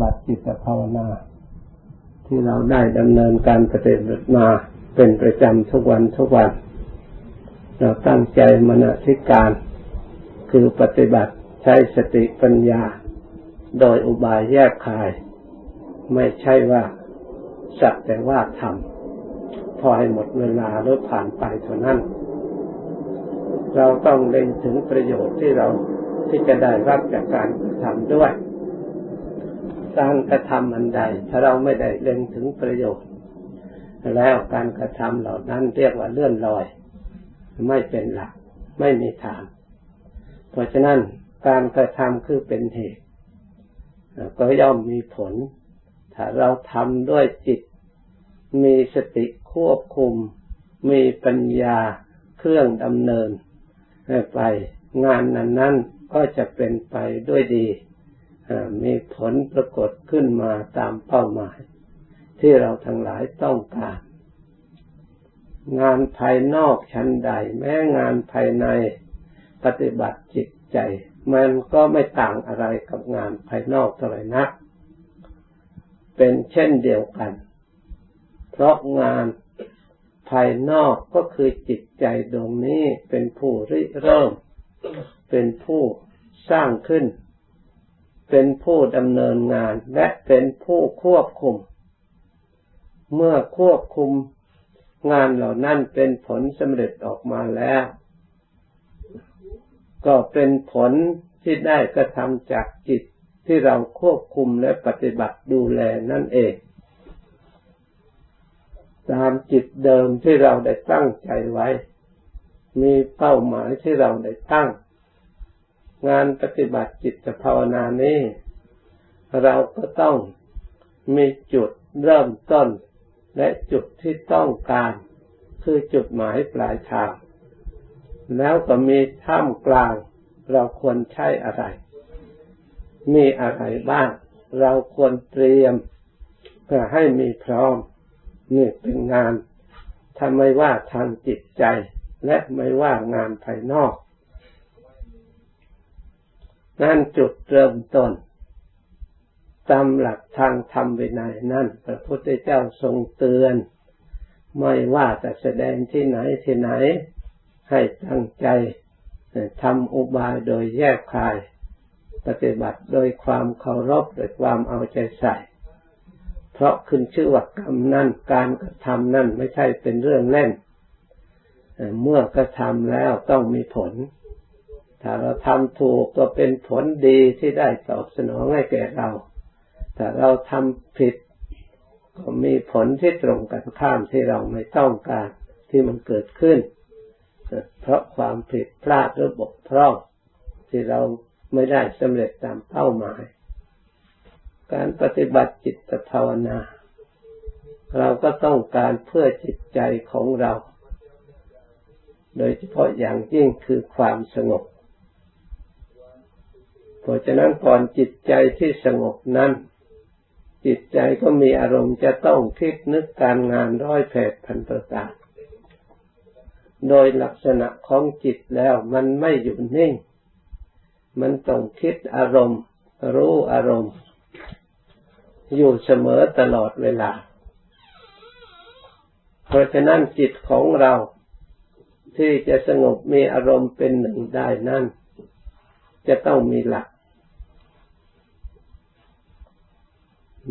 บัติจิตภาวนา ที่เราได้ดำเนินการปฏิบัติมาเป็นประจำทุกวันทุกวัน เราตั้งใจมนสิการคือปฏิบัติใช้สติปัญญา โดยอุบายแยกคาย ไม่ใช่ว่าสักแต่ว่าทำพอให้หมดเวลาหรือผ่านไปเท่านั้น เราต้องเล็งถึงประโยชน์ที่เราที่จะได้รับจากการทำด้วย การกระทำอันใด ถ้าเราไม่ได้เล็งถึงประโยชน์ แล้วการกระทำเหล่านั้นเรียกว่าเลื่อนลอย ไม่เป็นหลัก ไม่มีฐาน เพราะฉะนั้นการกระทำคือเป็นเหตุ ก็ย่อมมีผล ถ้าเราทำด้วยจิต มีสติควบคุม มีปัญญาเครื่องดำเนินไปงานนั้นนั้นก็จะเป็นไปด้วยดี มีผลปรากฏขึ้นมาตามเป้าหมาย ที่เราทั้งหลายต้องการ งานภายนอกชั้นใด แม้งานภายในปฏิบัติจิตใจ มันก็ไม่ต่างอะไรกับงานภายนอกเท่าไหร่นัก เป็นเช่นเดียวกัน เพราะงานภายนอกก็คือจิตใจดวงนี้เป็นผู้ริเริ่ม เป็นผู้สร้างขึ้น เป็นผู้ดำเนินงานและเป็นผู้ควบคุม เมื่อควบคุมงานเหล่านั้นเป็นผลสำเร็จออกมาแล้ว ก็เป็นผลที่ได้กระทำจากจิตที่เราควบคุมและปฏิบัติดูแลนั่นเอง ตามจิตเดิมที่เราได้ตั้งใจไว้ มีเป้าหมายที่เราได้ตั้ง งานปฏิบัติจิตภาวนานี้ เราก็ต้องมีจุดเริ่มต้น และจุดที่ต้องการ คือจุดหมายปลายทาง แล้วก็มีท่ามกลาง เราควรใช้อะไร มีอะไรบ้าง เราควรเตรียมเพื่อให้มีพร้อมนี่เป็นงานถ้าไม่ว่าทางจิตใจ และไม่ว่างานภายนอก นั่นจุดเริ่มต้นตามหลักทางธรรมวินัยนั่นพระพุทธเจ้าทรงเตือน ไม่ว่าจะแสดงที่ไหนที่ไหน ให้ตั้งใจทำอุบายโดยแยกคาย ปฏิบัติโดยความเคารพโดยความเอาใจใส่ เพราะขึ้นชื่อว่ากรรมนั่นการกระทำนั่นไม่ใช่เป็นเรื่องเล่น เมื่อกระทำแล้วต้องมีผล ถ้าเราทำถูกก็เป็นผลดีที่ได้ตอบสนองให้แก่เรา แต่เราทำผิด ก็มีผลที่ตรงกันข้ามที่เราไม่ต้องการที่มันเกิดขึ้น เพราะความผิดพลาดหรือบกพร่องที่เราไม่ได้สำเร็จตามเป้าหมาย การปฏิบัติจิตภาวนา เราก็ต้องการเพื่อจิตใจของเรา โดยเฉพาะอย่างยิ่งคือความสงบ ราะฉะนั้นก่อนจิตใจที่สงบนั้น จิตใจก็มีอารมณ์จะต้องคิดนึกการงานร้อยแผดพันประการโดยลักษณะของจิตแล้วมันไม่อยู่นิ่ง มันต้องคิดอารมณ์ รู้อารมณ์ อยู่เสมอตลอดเวลา เพราะฉะนั้นจิตของเราที่จะสงบมีอารมณ์เป็นหนึ่งได้นั่นจะต้องมีหลัก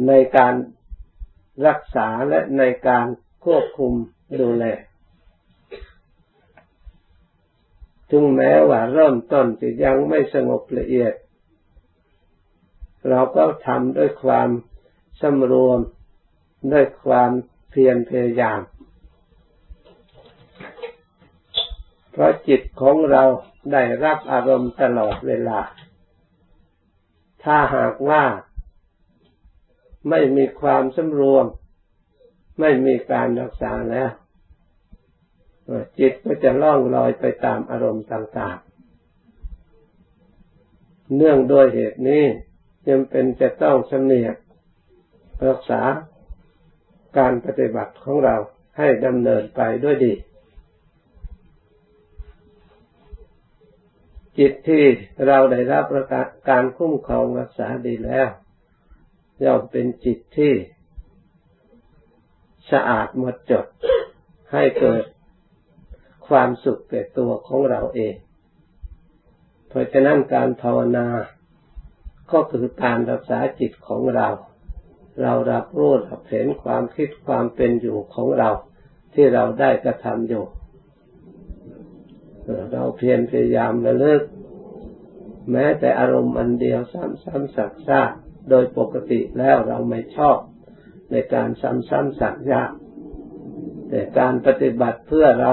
ในการรักษาและในการควบคุมดูแล ถึงแม้ว่าเริ่มต้นจะยังไม่สงบละเอียด เราก็ทำด้วยความสำรวมด้วยความเพียรพยายาม เพราะจิตของเราได้รับอารมณ์ตลอดเวลา ถ้าหากว่า ไม่มีความสำรวม ไม่มีการรักษาแล้วจิตก็จะล่องลอยไปตามอารมณ์ต่างๆ เนื่องโดยเหตุนี้จำเป็นจะต้องสำเนียกรักษาการปฏิบัติของเราให้ดำเนินไปด้วยดี จิตที่เราได้รับการคุ้มครองรักษาดีแล้ว ย่อมเป็นจิตที่สะอาดหมดจดให้เกิดความสุขแก่ตัวของเราเอง เพราะฉะนั้นการภาวนา ก็คือการรักษาจิตของเรา เรารับรู้รับเห็นความคิดความเป็นอยู่ของเรา ที่เราได้กระทำอยู่ เราเพียรพยายามระลึก แม้แต่อารมณ์อันเดียวซ้ำๆสักซาก โดยปกติแล้วเราไม่ชอบในการซ้ำๆสักยากแต่การปฏิบัติเพื่อเรา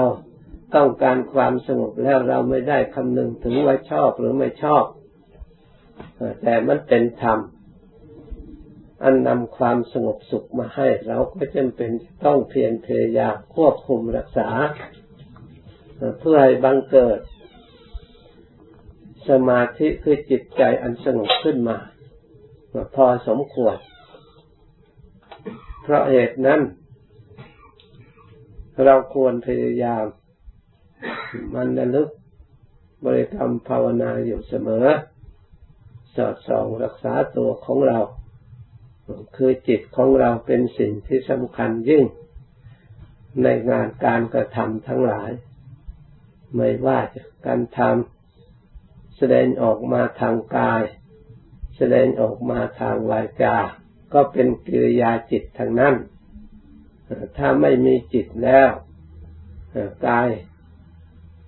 ต้องการความสงบแล้วเราไม่ได้คำนึงถึงว่าชอบหรือไม่ชอบ แต่มันเป็นธรรมอันนำความสงบสุขมาให้ เราก็จำเป็นต้องเพียรพยายามควบคุมรักษา เพื่อให้บังเกิด สมาธิคือจิตใจอันสงบขึ้นมา พอสมควร เพราะเหตุนั้น เราควรพยายาม มันระลึกบริกรรมภาวนาอยู่เสมอ สอดส่องรักษาตัวของเรา คือจิตของเราเป็นสิ่งที่สำคัญยิ่ง ในงานการกระทำทั้งหลาย ไม่ว่าจะการทำแสดงออกมาทางกาย แสดงออกมาทางวาจาก็เป็นกิริยาจิตทางนั้น ถ้าไม่มีจิตแล้วกาย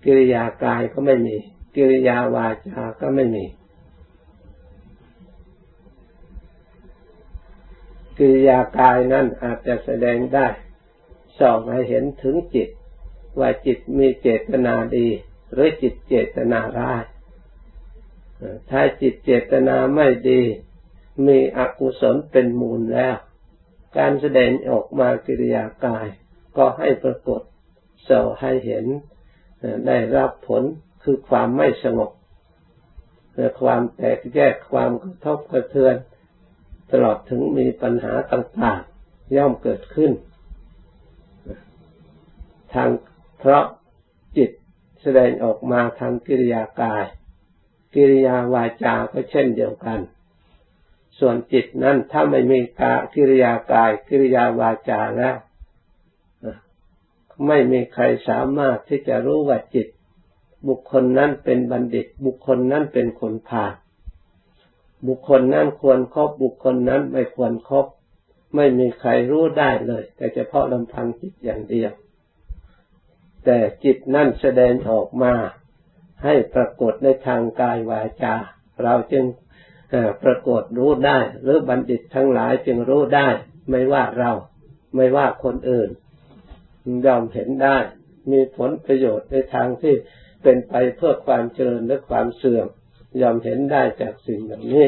กิริยากายก็ไม่มี กิริยาวาจาก็ไม่มี กิริยากายนั้นอาจจะแสดงได้สองให้เห็นถึงจิต ว่าจิตมีเจตนาดี หรือจิตเจตนาร้าย ถ้าจิตเจตนาไม่ดี มีอกุศลเป็นมูลแล้ว การแสดงออกมากิริยากาย ก็ให้ปรากฏเสาให้เห็นได้รับผลคือความไม่สงบความแตกแยกความกระทบกระเทือน ตลอดถึงมีปัญหาต่างๆ ย่อมเกิดขึ้น ทางเพราะจิตแสดงออกมาทางกิริยากาย กิริยาวาจาก็เช่นเดียวกัน ส่วนจิตนั้นถ้าไม่มีกากิริยากาย กิริยาวาจาแล้วไม่มีใครสามารถที่จะรู้ว่าจิต บุคคลนั้นเป็นบัณฑิต บุคคลนั้นเป็นคนผ่านบุคคลนั้นควรครบบุคคลนั้นไม่ควรครบไม่มีใครรู้ได้เลย แต่เฉพาะลำพังจิตอย่างเดียว แต่จิตนั่นแสดงออกมา ให้ปรากฏในทางกายวาจา เราจึงปรากฏรู้ได้ หรือบัณฑิตทั้งหลายจึงรู้ได้ ไม่ว่าเราไม่ว่าคนอื่นยอมเห็นได้ มีผลประโยชน์ในทางที่เป็นไปเพื่อความเจริญและความเสื่อมยอมเห็นได้จากสิ่งเหล่านี้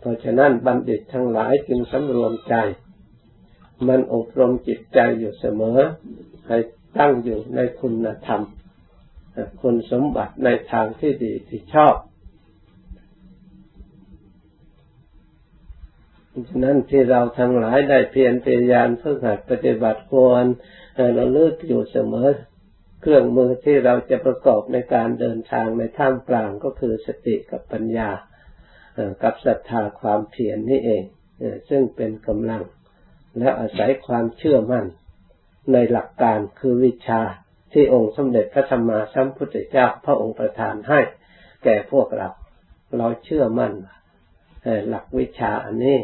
เพราะฉะนั้นบัณฑิตทั้งหลายจึงสำรวมใจ มันอบรมจิตใจอยู่เสมอ ให้ตั้งอยู่ในคุณธรรม คุณสมบัติในทางที่ดีที่ชอบฉะนั้นที่เราทั้งหลายได้เพียรพยายามฝึกหัดปฏิบัติควรเราเลิกอยู่เสมอ เครื่องมือที่เราจะประกอบในการเดินทางในท่ามกลางก็คือสติกับปัญญากับศรัทธาความเพียรนนี่เองซึ่งเป็นกำลังและอาศัยความเชื่อมั่นในหลักการคือวิชา ที่องค์สมเด็จพระธรรมาสัมพุทธเจ้าพระองค์ประทานให้ แก่พวกเราเราเชื่อมั่นหลักวิชาอันนี้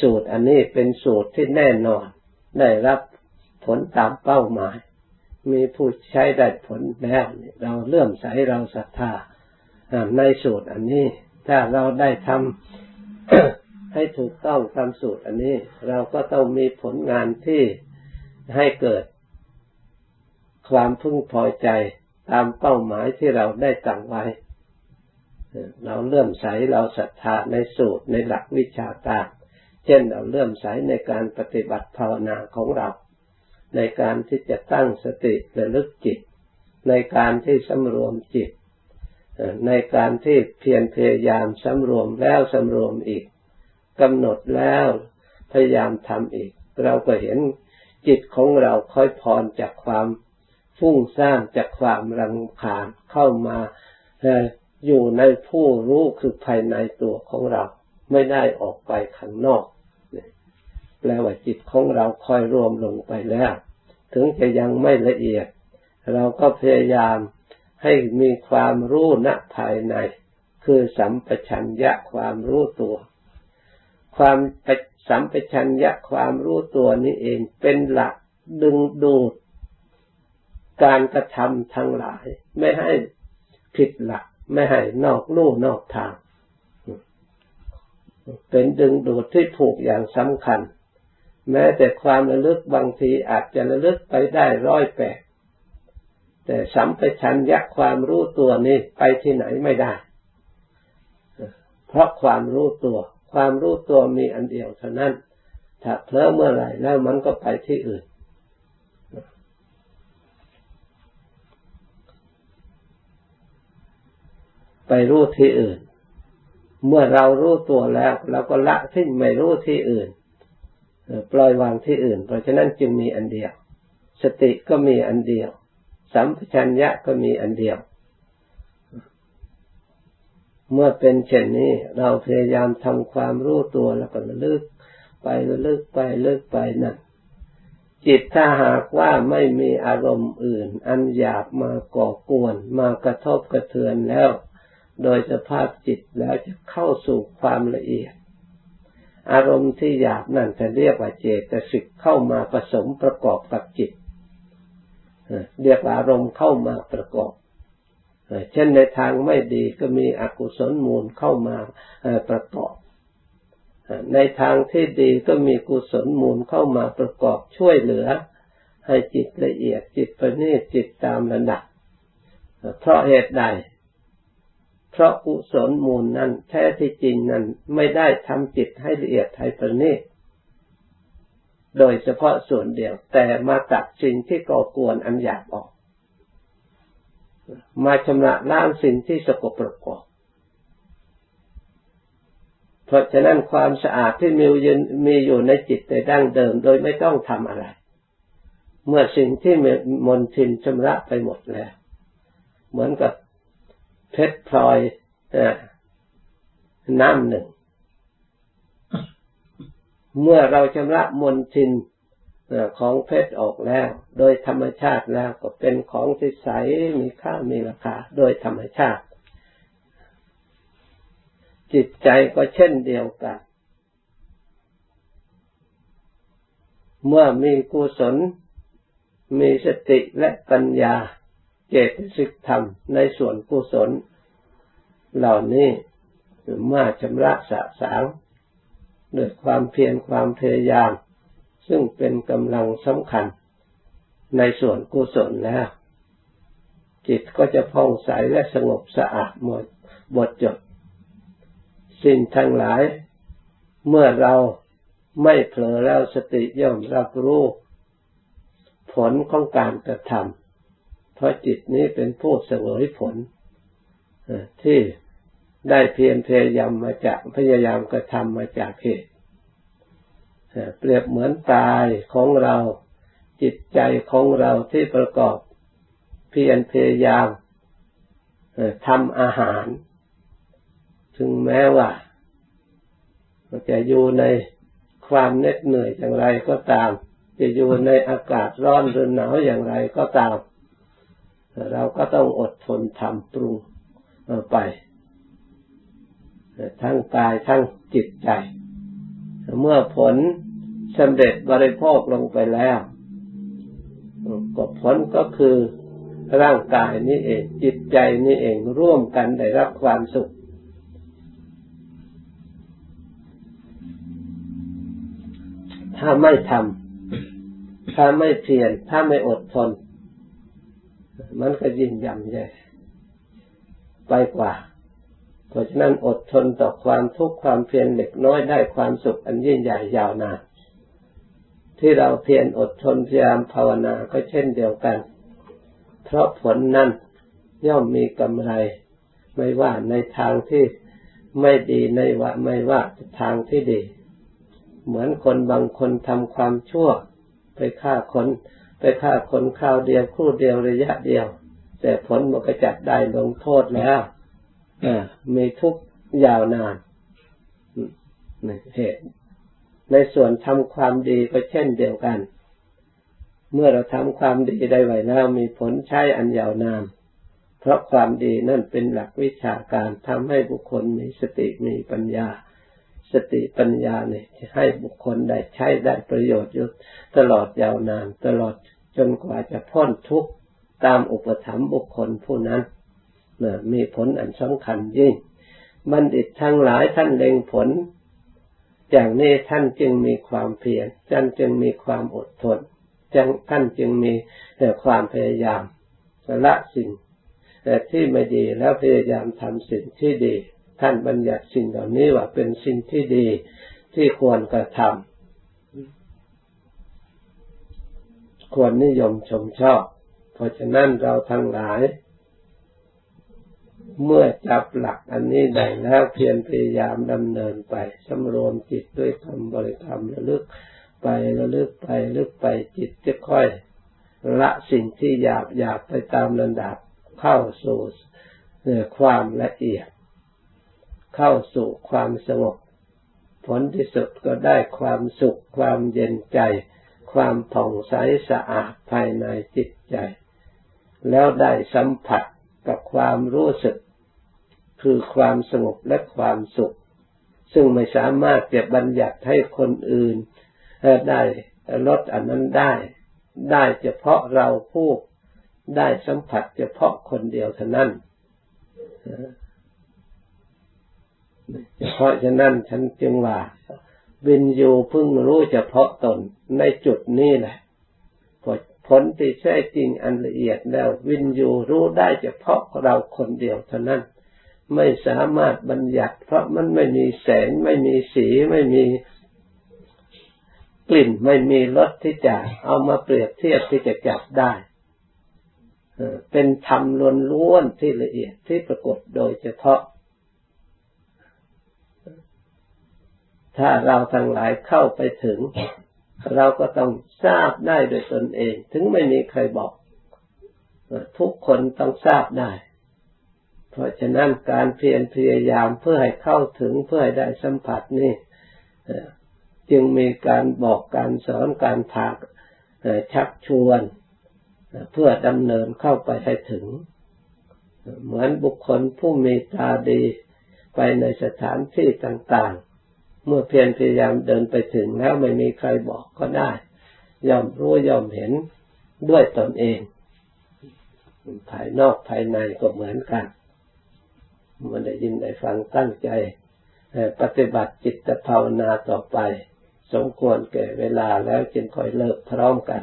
สูตรอันนี้เป็นสูตรที่แน่นอน ได้รับผลตามเป้าหมาย มีผู้ใช้ได้ผลแล้วเราเลื่อมใสเราศรัทธาในสูตรอันนี้ ถ้าเราได้ทำให้ถูกต้องตามสูตรอันนี้ เราก็ต้องมีผลงานที่ให้เกิด ความพึงพอใจตามเป้าหมายที่เราได้ตั้งไว้ เราเลื่อมใสเราศรัทธาในสูตรในหลักวิชาการเช่นเราเลื่อมใสในการปฏิบัติภาวนาของเรา ในการที่จะตั้งสติระลึกจิต ในการที่สำรวมจิต ในการที่เพียรพยายามสำรวมแล้วสำรวมอีกกำหนดแล้วพยายามทำอีก เราก็เห็นจิตของเราค่อยพรจากความ ฟุ้งซ่านจากความรังคาญเข้ามาอยู่ในผู้รู้คือภายในตัวของเรา ไม่ได้ออกไปข้างนอกแปลว่าจิตของเราค่อยรวมลงไปแล้ว ถึงจะยังไม่ละเอียด เราก็พยายามให้มีความรู้ณภายใน คือสัมปชัญญะความรู้ตัว ความสัมปชัญญะความรู้ตัวนี้เองเป็นหลักดึงดูด การกระทำทั้งหลาย ไม่ให้ผิดหลัก ไม่ให้นอกลู่นอกทาง เป็นดึงดูดที่ถูกอย่างสำคัญ แม้แต่ความระลึกบางทีอาจจะระลึกไปได้ร้อยแปดแต่สัมปชัญญะความรู้ตัวนี้ไปที่ไหนไม่ได้ เพราะความรู้ตัว ความรู้ตัวมีอันเดียวเท่านั้น ถ้าเพลอเมื่อไหร่แล้วมันก็ไปที่อื่น ไปรู้ที่อื่น เมื่อเรารู้ตัวแล้วเราก็ละทิ้งไม่รู้ที่อื่นปล่อยวางที่อื่น เพราะฉะนั้นจึงมีอันเดียว สติก็มีอันเดียว สัมปชัญญะก็มีอันเดียว เมื่อเป็นเช่นนี้ เราพยายามทำความรู้ตัวแล้วก็ระลึก ไประลึกไปเลิกไปนั่นจิตถ้าหากว่าไม่มีอารมณ์อื่น อันหยาบมาก่อกวน มากระทบกระเทือนแล้ว โดยสภาพจิตแล้วจะเข้าสู่ความละเอียด อารมณ์ที่หยาบนั่นจะเรียกว่าเจตสิกเข้ามาผสมประกอบกับจิตเรียกว่าอารมณ์เข้ามาประกอบเช่นในทางไม่ดีก็มีอกุศลมูลเข้ามาประกอบ ในทางที่ดีก็มีกุศลมูลเข้ามาประกอบช่วยเหลือ ให้จิตละเอียดจิตประณีตจิตตามระดับเพราะเหตุใด เพราะกุศลมูลนั้นแท้ที่จริงนั้นไม่ได้ทำจิตให้ละเอียดให้ประณีตโดยเฉพาะส่วนเดียว แต่มาตัดสิ่งที่ก่อกวนอันหยาบออก มาชำระล้างสิ่งที่สกปรกออกเพราะฉะนั้นความสะอาดที่มีอยู่มีอยู่ในจิตแต่ดั้งเดิม โดยไม่ต้องทำอะไร เมื่อสิ่งที่มนทินชำระไปหมดแล้ว เหมือนกับ เพชรพลอยน้ำหนึ่ง เมื่อเราชำระมนทินของเพชรออกแล้ว โดยธรรมชาติแล้วก็เป็นของที่ใสมีค่ามีราคา โดยธรรมชาติ จิตใจก็เช่นเดียวกัน เมื่อมีกุศลมีสติและปัญญา เจตสิกธรรมในส่วนกุศล เหล่านี้เมื่อชำระสะสางด้วยความเพียรความพยายาม ซึ่งเป็นกำลังสำคัญ ในส่วนกุศลแล้วจิตก็จะผ่องใสและสงบสะอาดหมดบทจด สิ่งทั้งหลาย เมื่อเราไม่เผลอแล้วสติย่อมรับรู้ ผลของการกระทำ เพราะจิตนี้เป็นผู้เสวยผลที่ได้เพียรพยายามมาจากพยายามกระทำมาจากเหตุเปรียบเหมือนกายของเรา จิตใจของเราที่ประกอบเพียรพยายามทำอาหาร ถึงแม้ว่าจะอยู่ในความเหน็ดเหนื่อยอย่างไรก็ตาม จะอยู่ในอากาศร้อนหรือหนาวอย่างไรก็ตาม เราก็ต้องอดทนทำปรุงไปทั้งกายทั้งจิตใจ เมื่อผลสำเร็จบริโภคลงไปแล้วก็ผลก็คือร่างกายนี้เอง จิตใจนี้เองร่วมกันได้รับความสุข ถ้าไม่ทำถ้าไม่เพียรถ้าไม่อดทน มันก็ยิ่งย่ำแย่ไปกว่า เพราะฉะนั้นอดทนต่อความทุกข์ความเพียรเล็กน้อยได้ความสุขอันยิ่งใหญ่ยาวนานที่เราเพียรอดทนพยายามภาวนาก็เช่นเดียวกัน เพราะผลนั้นย่อมมีกำไร ไม่ว่าในทางที่ไม่ดีในว่าไม่ว่าทางที่ดี เหมือนคนบางคนทำความชั่ว ไปฆ่าคน ไปฆ่าคนข้าวเดียวครู่เดียวระยะเดียว แต่ผลมันก็จัดได้ลงโทษแล้วมีทุกยาวนานเหตุในส่วนทำความดีก็เช่นเดียวกัน เมื่อเราทำความดีได้ไว้แล้วมีผลใช้อันยาวนาน เพราะความดีนั่นเป็นหลักวิชาการทำให้บุคคลมีสติมีปัญญา สติปัญญาเนี่ยให้บุคคลได้ใช้ได้ประโยชน์อยู่ตลอดยาวนาน ตลอดจนกว่าจะพ้นทุกข์ตามอุปถัมภ์บุคคลผู้นั้นมีผลอันสำคัญยิ่ง บัณฑิตทั้งหลายท่านเล็งผลอย่างนี้ท่านจึงมีความเพียรท่านจึงมีความอดทนท่านจึงมีแต่ความพยายามละสิ่งแต่ที่ไม่ดีแล้วพยายามทำสิ่งที่ดี ท่านบัญญัติสิ่งเหล่านี้ว่าเป็นสิ่งที่ดีที่ควรกระทำควรนิยมชมชอบ เพราะฉะนั้นเราทั้งหลาย เมื่อจับหลักอันนี้ได้แล้วเพียรพยายามดำเนินไปสำรวมจิตด้วยคำบริกรรมระลึกไประลึกไปลึกไปจิตจะค่อยละสิ่งที่หยาบหยาบไปตามระดับเข้าสู่ความละเอียด เข้าสู่ความสงบ ผลที่สุดก็ได้ความสุข ความเย็นใจ ความผ่องใสสะอาดภายในจิตใจ แล้วได้สัมผัสกับความรู้สึก คือความสงบและความสุข ซึ่งไม่สามารถจะบัญญัติให้คนอื่นได้ลดอันนั้นได้ ได้เฉพาะเราผู้ได้สัมผัสเฉพาะคนเดียวเท่านั้น เพราะฉะนั้นฉันจึงว่าวินยูพึ่งรู้เฉพาะตนในจุดนี้แหละผลที่แท้จริงอันละเอียดแล้ว วินยูรู้ได้เฉพาะเราคนเดียวเท่านั้น ไม่สามารถบัญญัติ เพราะมันไม่มีแสงไม่มีสีไม่มีกลิ่นไม่มีรสที่จะเอามาเปรียบเทียบที่จะจับได้เป็นธรรมล้วนๆที่ละเอียดที่ปรากฏโดยเฉพาะ ถ้าเราทั้งหลายเข้าไปถึง เราก็ต้องทราบได้โดยตนเอง ถึงไม่มีใครบอก ทุกคนต้องทราบได้ เพราะฉะนั้นการเพียรพยายามเพื่อให้เข้าถึงเพื่อให้ได้สัมผัสนี่จึงมีการบอกการสอนการพากชักชวน เพื่อดำเนินเข้าไปให้ถึง เหมือนบุคคลผู้มีตาดีไปในสถานที่ต่าง เมื่อเพียรพยายามเดินไปถึงแล้วไม่มีใครบอกก็ได้ย่อมรู้ย่อมเห็นด้วยตนเองภายนอกภายในก็เหมือนกันมันได้ยินได้ฟังตั้งใจปฏิบัติจิตภาวนาต่อไป สมควรแก่เวลาแล้วจึงค่อยเลิกพร้อมกัน